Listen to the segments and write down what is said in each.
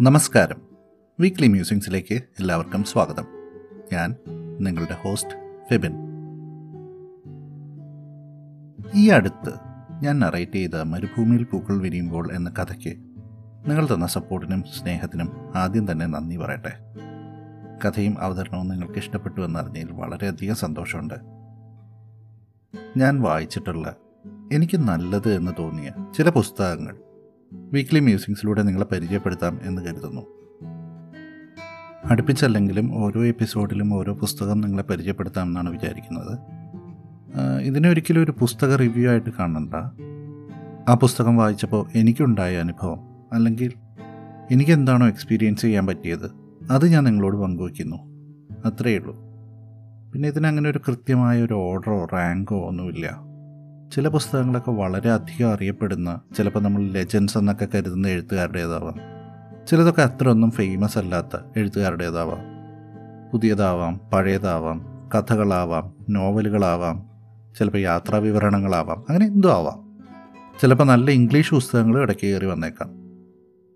നമസ്കാരം. വീക്ക്ലി മ്യൂസിങ്സിലേക്ക് എല്ലാവർക്കും സ്വാഗതം. ഞാൻ നിങ്ങളുടെ ഹോസ്റ്റ് ഫെബിൻ. ഈ അടുത്ത് ഞാൻ നറേറ്റ് ചെയ്ത മരുഭൂമിയിൽ പൂക്കൾ വിരിയുമ്പോൾ എന്ന കഥയ്ക്ക് നിങ്ങൾ തന്ന സപ്പോർട്ടിനും സ്നേഹത്തിനും ആദ്യം തന്നെ നന്ദി പറയട്ടെ. കഥയും അവതരണവും നിങ്ങൾക്ക് ഇഷ്ടപ്പെട്ടു എന്നറിഞ്ഞതിൽ വളരെയധികം സന്തോഷമുണ്ട്. ഞാൻ വായിച്ചിട്ടുള്ള എനിക്ക് നല്ലത് എന്ന് തോന്നിയ ചില പുസ്തകങ്ങൾ വീക്ക്ലി മ്യൂസിക്സിലൂടെ നിങ്ങളെ പരിചയപ്പെടുത്താം എന്ന് കരുതുന്നു. അടുപ്പിച്ചല്ലെങ്കിലും ഓരോ എപ്പിസോഡിലും ഓരോ പുസ്തകം നിങ്ങളെ പരിചയപ്പെടുത്താം എന്നാണ് വിചാരിക്കുന്നത്. ഇതിനെ ഒരിക്കലും ഒരു പുസ്തക റിവ്യൂ ആയിട്ട് കാണണ്ട. ആ പുസ്തകം വായിച്ചപ്പോൾ എനിക്കുണ്ടായ അനുഭവം അല്ലെങ്കിൽ എനിക്കെന്താണോ എക്സ്പീരിയൻസ് ചെയ്യാൻ പറ്റിയത് അത് ഞാൻ നിങ്ങളോട് പങ്കുവയ്ക്കുന്നു. അത്രയേ ഉള്ളൂ പിന്നെ ഇതിനങ്ങനെ ഒരു കൃത്യമായ ഒരു ഓർഡറോ റാങ്കോ ഒന്നുമില്ല. ചില പുസ്തകങ്ങളൊക്കെ വളരെ അധികം അറിയപ്പെടുന്ന ചിലപ്പോൾ നമ്മൾ ലെജൻസ് എന്നൊക്കെ കരുതുന്ന എഴുത്തുകാരുടേതാവാം. ചിലതൊക്കെ അത്ര ഒന്നും ഫേമസ് അല്ലാത്ത എഴുത്തുകാരുടേതാവാം. പുതിയതാവാം പഴയതാവാം കഥകളാവാം നോവലുകളാവാം ചിലപ്പോൾ യാത്രാ വിവരണങ്ങളാവാം അങ്ങനെ എന്തോ ആവാം. ചിലപ്പോൾ നല്ല ഇംഗ്ലീഷ് പുസ്തകങ്ങൾ ഇടയ്ക്ക് കയറി വന്നേക്കാം.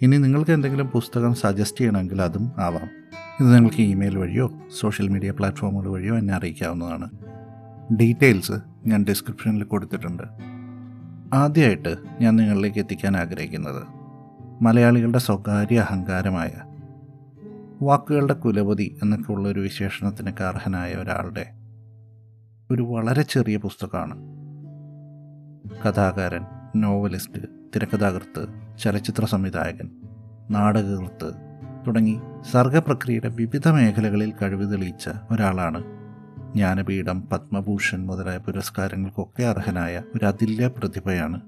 ഇനി നിങ്ങൾക്ക് എന്തെങ്കിലും പുസ്തകം സജസ്റ്റ് ചെയ്യണമെങ്കിൽ അതും ആവാം. ഇത് നിങ്ങൾക്ക് ഇമെയിൽ വഴിയോ സോഷ്യൽ മീഡിയ പ്ലാറ്റ്ഫോമുകൾ വഴിയോ എന്നെ അറിയിക്കാവുന്നതാണ്. ഡീറ്റെയിൽസ് ഞാൻ ഡിസ്ക്രിപ്ഷനിൽ കൊടുത്തിട്ടുണ്ട്. ആദ്യമായിട്ട് ഞാൻ നിങ്ങളിലേക്ക് എത്തിക്കാൻ ആഗ്രഹിക്കുന്നത് മലയാളികളുടെ സ്വകാര്യ അഹങ്കാരമായ വാക്കുകളുടെ കുലപതി എന്നൊക്കെ ഉള്ളൊരു വിശേഷണത്തിനൊക്കെ അർഹനായ ഒരാളുടെ ഒരു വളരെ ചെറിയ പുസ്തകമാണ്. കഥാകാരൻ നോവലിസ്റ്റ് തിരക്കഥാകൃത്ത് ചലച്ചിത്ര സംവിധായകൻ നാടകകൃത്ത് തുടങ്ങി സർഗപ്രക്രിയയുടെ വിവിധ മേഖലകളിൽ കഴിവ് തെളിയിച്ച ഒരാളാണ് ജ്ഞാനപീഠം പത്മഭൂഷൺ മുതലായ പുരസ്കാരങ്ങൾക്കൊക്കെ അർഹനായ ഒരു അതില്യ പ്രതിഭയാണ്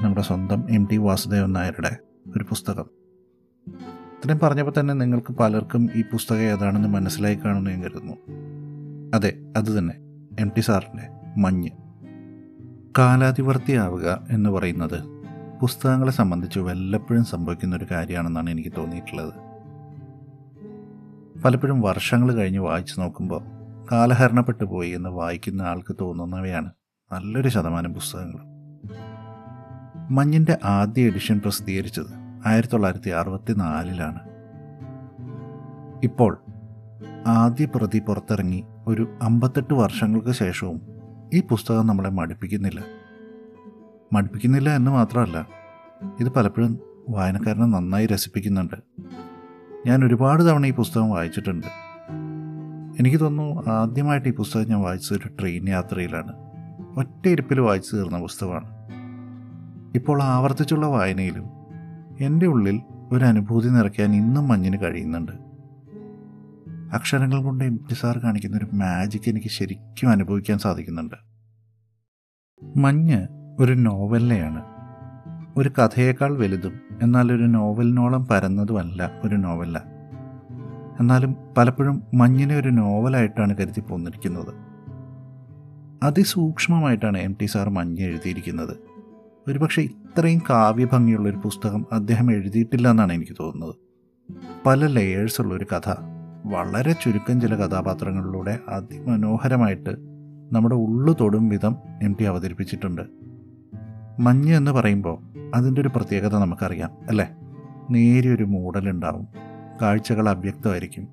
നമ്മുടെ സ്വന്തം എം ടി വാസുദേവൻ നായരുടെ ഒരു പുസ്തകം. ഇത്രയും പറഞ്ഞപ്പോൾ തന്നെ നിങ്ങൾക്ക് പലർക്കും ഈ പുസ്തകം ഏതാണെന്ന് മനസ്സിലായി കാണുന്നു ഞാൻ കരുതുന്നു. അതെ അത് തന്നെ എം ടി സാറിന്റെ മഞ്ഞ്. കാലാതിവർത്തിയാവുക എന്ന് പറയുന്നത് പുസ്തകങ്ങളെ സംബന്ധിച്ച് വല്ലപ്പോഴും സംഭവിക്കുന്ന ഒരു കാര്യമാണെന്നാണ് എനിക്ക് തോന്നിയിട്ടുള്ളത്. പലപ്പോഴും വർഷങ്ങൾ കഴിഞ്ഞ് വായിച്ചു നോക്കുമ്പോൾ കാലഹരണപ്പെട്ടു പോയി എന്ന് വായിക്കുന്ന ആൾക്ക് തോന്നുന്നവയാണ് നല്ലൊരു ശതമാനം പുസ്തകങ്ങൾ മഞ്ഞിന്റെ ആദ്യ എഡിഷൻ പ്രസിദ്ധീകരിച്ചത് ആയിരത്തി തൊള്ളായിരത്തി അറുപത്തി നാലിലാണ് ഇപ്പോൾ ആദ്യ പ്രതി പുറത്തിറങ്ങി ഒരു അമ്പത്തെട്ട് വർഷങ്ങൾക്ക് ശേഷവും ഈ പുസ്തകം നമ്മളെ മടുപ്പിക്കുന്നില്ല. മടുപ്പിക്കുന്നില്ല എന്ന് മാത്രമല്ല ഇത് പലപ്പോഴും വായനക്കാരനെ നന്നായി രസിപ്പിക്കുന്നുണ്ട്. ഞാൻ ഒരുപാട് തവണ ഈ പുസ്തകം വായിച്ചിട്ടുണ്ട്. എനിക്ക് തോന്നുന്നു ആദ്യമായിട്ട് ഈ പുസ്തകം ഞാൻ വായിച്ചത് ഒരു ട്രെയിൻ യാത്രയിലാണ്. ഒറ്റ ഇരിപ്പിൽ വായിച്ചു തീർന്ന പുസ്തകമാണ്. ഇപ്പോൾ ആവർത്തിച്ചുള്ള വായനയിലും എന്റെ ഉള്ളിൽ ഒരു അനുഭൂതി നിറയ്ക്കാൻ ഇന്നും മഞ്ഞിന് കഴിയുന്നുണ്ട്. അക്ഷരങ്ങൾ കൊണ്ട് എം ടി സാർ കാണിക്കുന്ന ഒരു മാജിക് എനിക്ക് ശരിക്കും അനുഭവിക്കാൻ സാധിക്കുന്നുണ്ട്. മഞ്ഞ് ഒരു നോവലിനെയാണ്. ഒരു കഥയേക്കാൾ വലുതും എന്നാൽ ഒരു നോവലിനോളം പരന്നതുമല്ല ഒരു നോവല്ല എന്നാലും പലപ്പോഴും മഞ്ഞിനെ ഒരു നോവലായിട്ടാണ് കരുതി പോന്നിരിക്കുന്നത് അതിസൂക്ഷ്മമായിട്ടാണ് എം ടി സാർ മഞ്ഞ് എഴുതിയിരിക്കുന്നത്. ഒരുപക്ഷെ ഇത്രയും കാവ്യഭംഗിയുള്ള ഒരു പുസ്തകം അദ്ദേഹം എഴുതിയിട്ടില്ല എന്നാണ് എനിക്ക് തോന്നുന്നത്. പല ലെയേഴ്സ് ഉള്ള ഒരു കഥ വളരെ ചുരുക്കം ചില കഥാപാത്രങ്ങളിലൂടെ അതിമനോഹരമായിട്ട് നമ്മുടെ ഉള്ളു തൊടും വിധം എം ടി അവതരിപ്പിച്ചിട്ടുണ്ട്. മഞ്ഞ് എന്ന് പറയുമ്പോൾ അതിന്റെ ഒരു പ്രത്യേകത നമുക്കറിയാം അല്ലേ? നേരിയൊരു മൂടലുണ്ടാവും. കാഴ്ചകൾ അവ്യക്തമായിരിക്കും.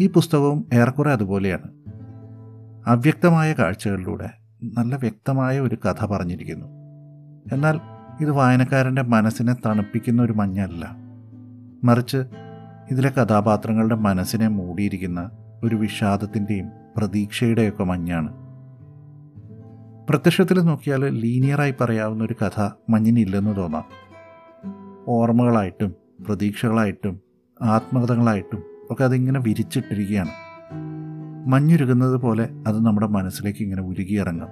ഈ പുസ്തകവും ഏറെക്കുറെ അതുപോലെയാണ്. അവ്യക്തമായ കാഴ്ചകളിലൂടെ നല്ല വ്യക്തമായ ഒരു കഥ പറഞ്ഞിരിക്കുന്നു. എന്നാൽ ഇത് വായനക്കാരന്റെ മനസ്സിനെ തണുപ്പിക്കുന്ന ഒരു മഞ്ഞല്ല. മറിച്ച് ഇതിലെ കഥാപാത്രങ്ങളുടെ മനസ്സിനെ മൂടിയിരിക്കുന്ന ഒരു വിഷാദത്തിന്റെയും പ്രതീക്ഷയുടെയൊക്കെ മഞ്ഞാണ്. പ്രത്യക്ഷത്തിൽ നോക്കിയാൽ ലീനിയറായി പറയാവുന്ന ഒരു കഥ മഞ്ഞിനില്ലെന്ന് തോന്നാം. ഓർമ്മകളായിട്ടും പ്രതീക്ഷകളായിട്ടും ആത്മകഥകളായിട്ടും ഒക്കെ അതിങ്ങനെ വിരിച്ചിട്ടിരിക്കുകയാണ്. മഞ്ഞുരുകുന്നത് പോലെ അത് നമ്മുടെ മനസ്സിലേക്ക് ഇങ്ങനെ ഉരുകിയിറങ്ങും.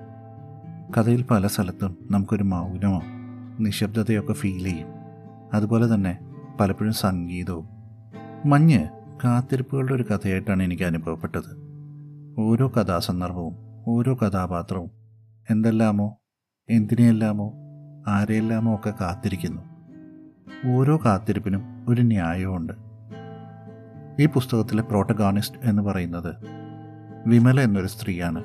കഥയിൽ പല സ്ഥലത്തും നമുക്കൊരു മൗനമോ നിശബ്ദതയൊക്കെ ഫീൽ ചെയ്യും. അതുപോലെ തന്നെ പലപ്പോഴും സംഗീതവും. മഞ്ഞ് കാത്തിരിപ്പുകളുടെ ഒരു കഥയായിട്ടാണ് എനിക്ക് അനുഭവപ്പെട്ടത്. ഓരോ കഥാസന്ദർഭവും ഓരോ കഥാപാത്രവും എന്തെല്ലാമോ എന്തിനെയെല്ലാമോ ആരെയെല്ലാമോ ഒക്കെ കാത്തിരിക്കുന്നു. ഓരോ കാത്തിരിപ്പിനും ഒരു ന്യായമുണ്ട് ഈ പുസ്തകത്തിലെ പ്രോട്ടഗാണിസ്റ്റ് എന്ന് പറയുന്നത് വിമല എന്നൊരു സ്ത്രീയാണ്.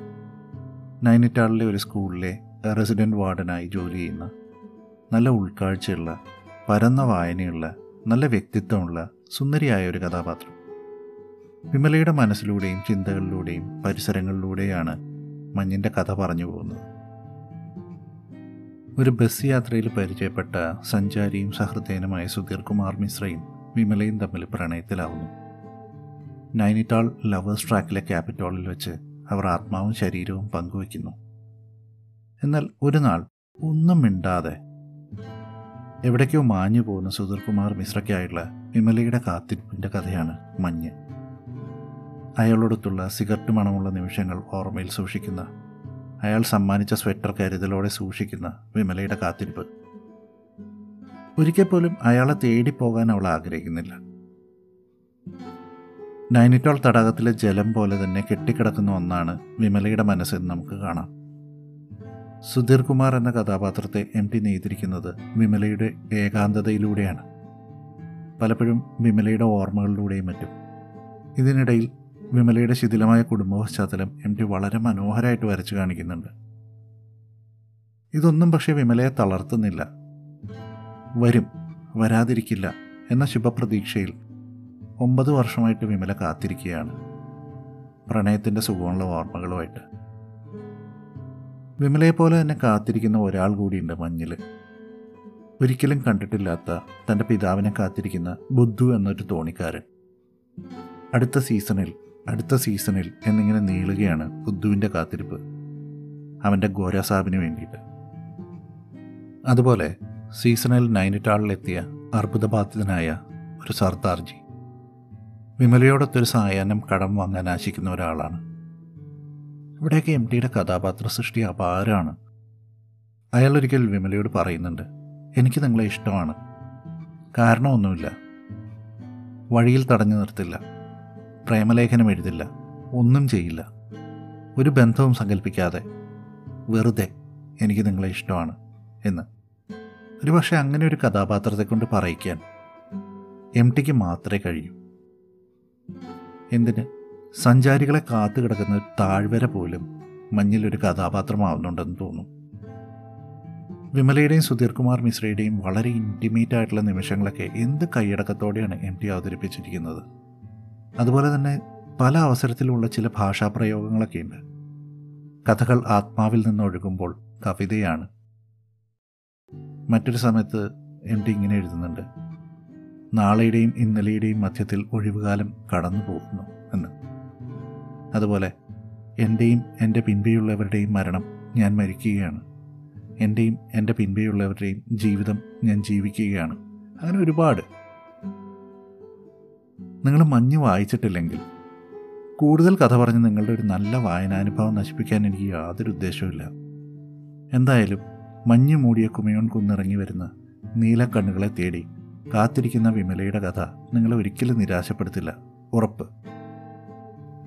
നൈനിറ്റാളിലെ ഒരു സ്കൂളിലെ റെസിഡന്റ് വാർഡനായി ജോലി ചെയ്യുന്ന നല്ല ഉൾക്കാഴ്ചയുള്ള പരന്ന വായനയുള്ള നല്ല വ്യക്തിത്വമുള്ള സുന്ദരിയായ ഒരു കഥാപാത്രം. വിമലയുടെ മനസ്സിലൂടെയും ചിന്തകളിലൂടെയും പരിസരങ്ങളിലൂടെയാണ് മഞ്ഞിന്റെ കഥ പറഞ്ഞു പോകുന്നത്. ഒരു ബസ് യാത്രയിൽ പരിചയപ്പെട്ട സഞ്ചാരിയും സഹൃദയനുമായ സുധീർ കുമാർ മിശ്രയും വിമലയും തമ്മിൽ പ്രണയത്തിലാവുന്നു. നൈനിറ്റാൾ ലവേഴ്സ് ട്രാക്കിലെ ക്യാപിറ്റോളിൽ വെച്ച് അവർ ആത്മാവും ശരീരവും പങ്കുവയ്ക്കുന്നു. എന്നാൽ ഒരു നാൾ ഒന്നും മിണ്ടാതെ എവിടേക്കോ മാഞ്ഞു പോകുന്ന സുധീർ കുമാർ മിശ്രയ്ക്കായുള്ള വിമലയുടെ കാത്തിരിപ്പിന്റെ കഥയാണ് മഞ്ഞ്. അയാളോടൊത്തുള്ള സിഗരറ്റ് മണമുള്ള നിമിഷങ്ങൾ ഓർമ്മയിൽ സൂക്ഷിക്കുന്ന അയാൾ സമ്മാനിച്ച സ്വെറ്റർ കരുതലോടെ സൂക്ഷിക്കുന്ന വിമലയുടെ കാത്തിരിപ്പ്. ഒരിക്കൽ പോലും അയാളെ തേടിപ്പോകാൻ പോകാൻ അവൾ ആഗ്രഹിക്കുന്നില്ല. നൈനിറ്റാൾ തടാകത്തിലെ ജലം പോലെ തന്നെ കെട്ടിക്കിടക്കുന്ന ഒന്നാണ് വിമലയുടെ മനസ്സെന്ന് നമുക്ക് കാണാം. സുധീർ കുമാർ എന്ന കഥാപാത്രത്തെ എം ടി നെയ്തിരിക്കുന്നത് വിമലയുടെ ഏകാന്തതയിലൂടെയാണ്. പലപ്പോഴും വിമലയുടെ ഓർമ്മകളിലൂടെയും മറ്റും. ഇതിനിടയിൽ വിമലയുടെ ശിഥിലമായ കുടുംബ പശ്ചാത്തലം എം ടി വളരെ മനോഹരമായിട്ട് വരച്ചു കാണിക്കുന്നുണ്ട്. ഇതൊന്നും പക്ഷേ വിമലയെ തളർത്തുന്നില്ല. വരും വരാതിരിക്കില്ല എന്ന ശുഭപ്രതീക്ഷയിൽ ഒമ്പത് വർഷമായിട്ട് വിമല കാത്തിരിക്കുകയാണ്. പ്രണയത്തിന്റെ സുഖമുള്ള ഓർമ്മകളുമായിട്ട്. വിമലയെപ്പോലെ തന്നെ കാത്തിരിക്കുന്ന ഒരാൾ കൂടിയുണ്ട് മഞ്ഞിൽ ഒരിക്കലും കണ്ടിട്ടില്ലാത്ത തന്റെ പിതാവിനെ കാത്തിരിക്കുന്ന ബുദ്ധു എന്നൊരു തോണിക്കാരൻ. അടുത്ത സീസണിൽ അടുത്ത സീസണിൽ എന്നിങ്ങനെ നീളുകയാണ് ബുദ്ധുവിന്റെ കാത്തിരിപ്പ്. അവന്റെ ഗോരാസാബിന് വേണ്ടിയിട്ട്. അതുപോലെ സീസണിൽ നൈനിറ്റാളിലെത്തിയ അർബുദബാധിതനായ ഒരു സർദാർജി. വിമലയോടൊത്തൊരു സായാഹ്നം കടം വാങ്ങാൻ ആശിക്കുന്ന ഒരാളാണ്. ഇവിടെയൊക്കെ എം ടിയുടെ കഥാപാത്ര സൃഷ്ടി അപാരമാണ്. അയാളൊരിക്കൽ വിമലയോട് പറയുന്നുണ്ട് എനിക്ക് നിങ്ങളെ ഇഷ്ടമാണ്. കാരണമൊന്നുമില്ല. വഴിയിൽ തടഞ്ഞു നിർത്തില്ല. പ്രേമലേഖനം എഴുതില്ല. ഒന്നും ചെയ്യില്ല. ഒരു ബന്ധവും സങ്കല്പിക്കാതെ വെറുതെ എനിക്ക് നിങ്ങളെ ഇഷ്ടമാണ് എന്ന്. ഒരുപക്ഷെ അങ്ങനെ ഒരു കഥാപാത്രത്തെ കൊണ്ട് പറയിക്കാൻ എം ടിക്ക് മാത്രമേ കഴിയൂ. എന്തിന്? സഞ്ചാരികളെ കാത്തു കിടക്കുന്ന താഴ്വര പോലും മഞ്ഞിലൊരു കഥാപാത്രമാവുന്നുണ്ടെന്ന് തോന്നും. വിമലയുടെയും സുധീർ കുമാർ മിശ്രയുടെയും വളരെ ഇന്റിമേറ്റ് ആയിട്ടുള്ള നിമിഷങ്ങളൊക്കെ എന്ത് കൈയടക്കത്തോടെയാണ് എം ടി അവതരിപ്പിച്ചിരിക്കുന്നത്? അതുപോലെ തന്നെ പല അവസരത്തിലുള്ള ചില ഭാഷാപ്രയോഗങ്ങളൊക്കെയുണ്ട് കഥകൾ ആത്മാവിൽ നിന്നൊഴുകുമ്പോൾ കവിതയാണ്. മറ്റൊരു സമയത്ത് എം ടി ഇങ്ങനെ എഴുതുന്നുണ്ട്. നാളെയുടെയും ഇന്നലെയുടെയും മധ്യത്തിൽ ഒഴിവുകാലം കടന്നു പോകുന്നു എന്ന്. അതുപോലെ എന്റെയും എന്റെ പിൻപെയുള്ളവരുടെയും മരണം ഞാൻ മരിക്കുകയാണ്. എന്റെയും എന്റെ പിൻപെയുള്ളവരുടെയും ജീവിതം ഞാൻ ജീവിക്കുകയാണ്. അങ്ങനെ ഒരുപാട്. നിങ്ങൾ മഞ്ഞ് വായിച്ചിട്ടില്ലെങ്കിൽ കൂടുതൽ കഥ പറഞ്ഞ് നിങ്ങളുടെ ഒരു നല്ല വായനാനുഭവം നശിപ്പിക്കാൻ എനിക്ക് യാതൊരു ഉദ്ദേശവുമില്ല. എന്തായാലും മഞ്ഞ് മൂടിയ കുമയോൺ കുന്നിറങ്ങി വരുന്ന നീലക്കണ്ണുകളെ തേടി കാത്തിരിക്കുന്ന വിമലയുടെ കഥ നിങ്ങളെ ഒരിക്കലും നിരാശപ്പെടുത്തില്ല. ഉറപ്പ്.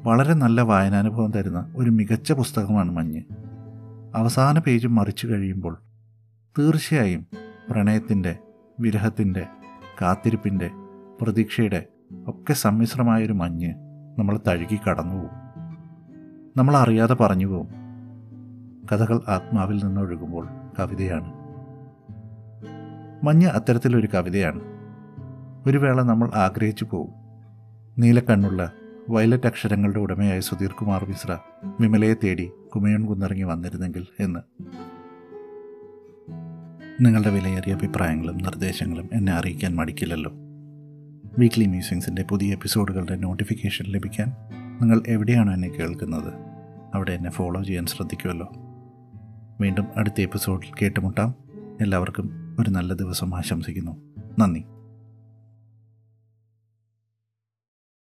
വളരെ നല്ല വായനാനുഭവം തരുന്ന ഒരു മികച്ച പുസ്തകമാണ് മഞ്ഞ്. അവസാന പേജ് മറിച്ചു കഴിയുമ്പോൾ തീർച്ചയായും പ്രണയത്തിന്റെ വിരഹത്തിന്റെ കാത്തിരിപ്പിന്റെ പ്രതീക്ഷയുടെ ഒക്കെ സമ്മിശ്രമായൊരു മഞ്ഞ് നമ്മൾ തഴുകി കടന്നുപോകും നമ്മൾ അറിയാതെ പറഞ്ഞു പോകും. കഥകൾ ആത്മാവിൽ നിന്നൊഴുകുമ്പോൾ കവിതയാണ്. മഞ്ഞ് അത്തരത്തിലൊരു കവിതയാണ്. ഒരു വേള നമ്മൾ ആഗ്രഹിച്ചു പോകും നീലക്കണ്ണുള്ള വയലറ്റ് അക്ഷരങ്ങളുടെ ഉടമയായ സുധീർ കുമാർ മിശ്ര വിമലയെ തേടി കുമയോൺ കുന്നിറങ്ങി വന്നിരുന്നെങ്കിൽ എന്ന്. നിങ്ങളുടെ വിലയേറിയ അഭിപ്രായങ്ങളും നിർദ്ദേശങ്ങളും എന്നെ അറിയിക്കാൻ മടിക്കില്ലല്ലോ. വീക്ക്ലി മ്യൂസിങ്സിന്റെ പുതിയ എപ്പിസോഡുകളുടെ നോട്ടിഫിക്കേഷൻ ലഭിക്കാൻ നിങ്ങൾ എവിടെയാണോ എന്നെ കേൾക്കുന്നത്? അവിടെ എന്നെ ഫോളോ ചെയ്യാൻ ശ്രദ്ധിക്കുമല്ലോ. വീണ്ടും അടുത്ത എപ്പിസോഡിൽ കേട്ടുമുട്ടാം. എല്ലാവർക്കും ഒരു നല്ല ദിവസം ആശംസിക്കുന്നു. നന്ദി.